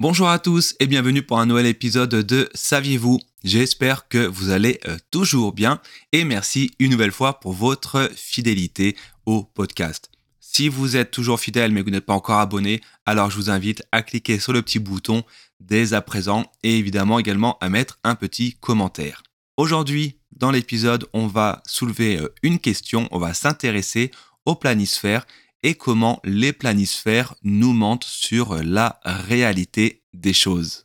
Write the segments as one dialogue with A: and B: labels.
A: Bonjour à tous et bienvenue pour un nouvel épisode de Saviez-vous? J'espère que vous allez euh, toujours bien et merci une nouvelle fois pour votre fidélité au podcast. Si vous êtes toujours fidèle mais que vous n'êtes pas encore abonné, alors je vous invite à cliquer sur le petit bouton dès à présent et évidemment également à mettre un petit commentaire. Aujourd'hui, dans l'épisode, on va soulever euh, une question, on va s'intéresser au planisphère et comment les planisphères nous mentent sur la réalité des choses.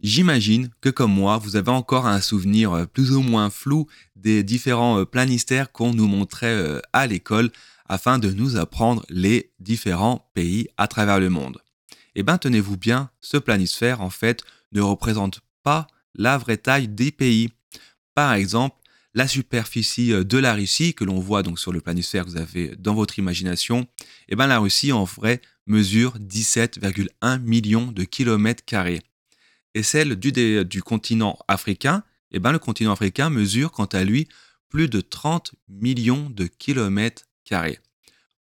A: J'imagine que comme moi, vous avez encore un souvenir plus ou moins flou des différents planisphères qu'on nous montrait euh, à l'école afin de nous apprendre les différents pays à travers le monde. Eh bien, tenez-vous bien, ce planisphère, en fait, ne représente pas la vraie taille des pays. Par exemple, la superficie euh, de la Russie que l'on voit donc sur le planisphère que vous avez dans votre imagination, eh ben la Russie en vrai mesure 17,1 millions de kilomètres carrés. Et celle du, continent africain, eh ben le continent africain mesure quant à lui plus de 30 millions de kilomètres carrés.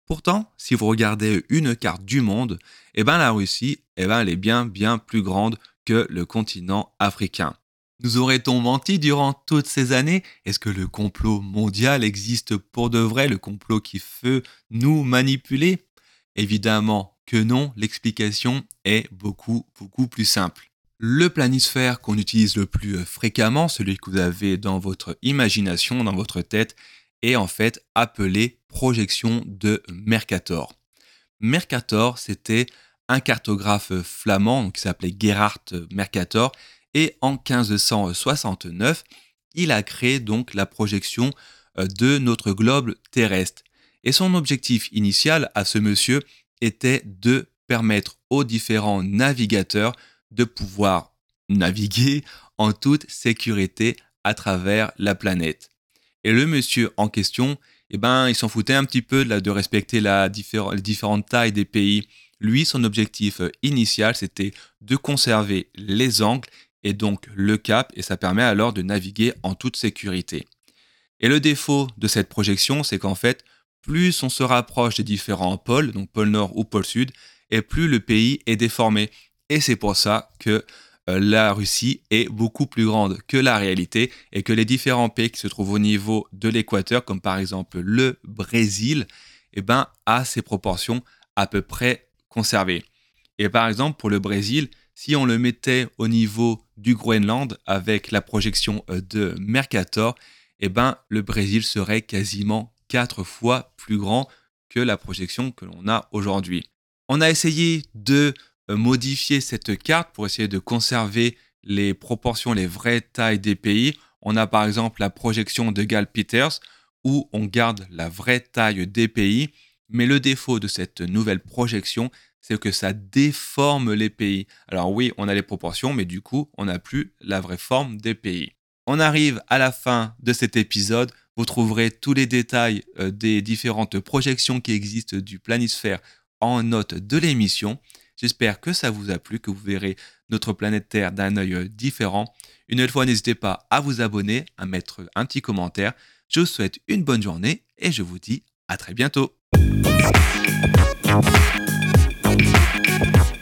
A: Pourtant, si vous regardez une carte du monde, eh ben la Russie, eh elle est bien bien plus grande que le continent africain. Nous aurait-on menti durant toutes ces années? Est-ce que le complot mondial existe pour de vrai, le complot qui veut nous manipuler? Évidemment que non, l'explication est beaucoup, beaucoup plus simple. Le planisphère qu'on utilise le plus fréquemment, celui que vous avez dans votre imagination, dans votre tête, est en fait appelé projection de Mercator. Mercator, c'était un cartographe flamand qui s'appelait Gerhard Mercator et en 1569, il a créé donc la projection euh, de notre globe terrestre. Et son objectif initial à ce monsieur était de permettre aux différents navigateurs de pouvoir naviguer en toute sécurité à travers la planète. Et le monsieur en question, eh ben, il s'en foutait un petit peu de, respecter la les différentes tailles des pays. Lui, son objectif euh, initial, c'était de conserver les angles et donc le cap, et ça permet alors de naviguer en toute sécurité. Et le défaut de cette projection, c'est qu'en fait, plus on se rapproche des différents pôles, donc pôle nord ou pôle sud, et plus le pays est déformé. Et c'est pour ça que euh, la Russie est beaucoup plus grande que la réalité et que les différents pays qui se trouvent au niveau de l'équateur, comme par exemple le Brésil, eh ben, a ces proportions à peu près conservées. Et par exemple, pour le Brésil, si on le mettait au niveau du Groenland avec la projection euh, de Mercator, eh ben, le Brésil serait quasiment quatre fois plus grand que la projection que l'on a aujourd'hui. On a essayé de euh, modifier cette carte pour essayer de conserver les proportions, les vraies tailles des pays. On a par exemple la projection de Gal Peters où on garde la vraie taille des pays, mais le défaut de cette nouvelle projection, c'est que ça déforme les pays. Alors oui, on a les proportions, mais du coup, on n'a plus la vraie forme des pays. On arrive à la fin de cet épisode. Vous trouverez tous les détails euh, des différentes projections qui existent du planisphère en note de l'émission. J'espère que ça vous a plu, que vous verrez notre planète Terre d'un œil euh, différent. Une fois, n'hésitez pas à vous abonner, à mettre un petit commentaire. Je vous souhaite une bonne journée et je vous dis à très bientôt. Beats.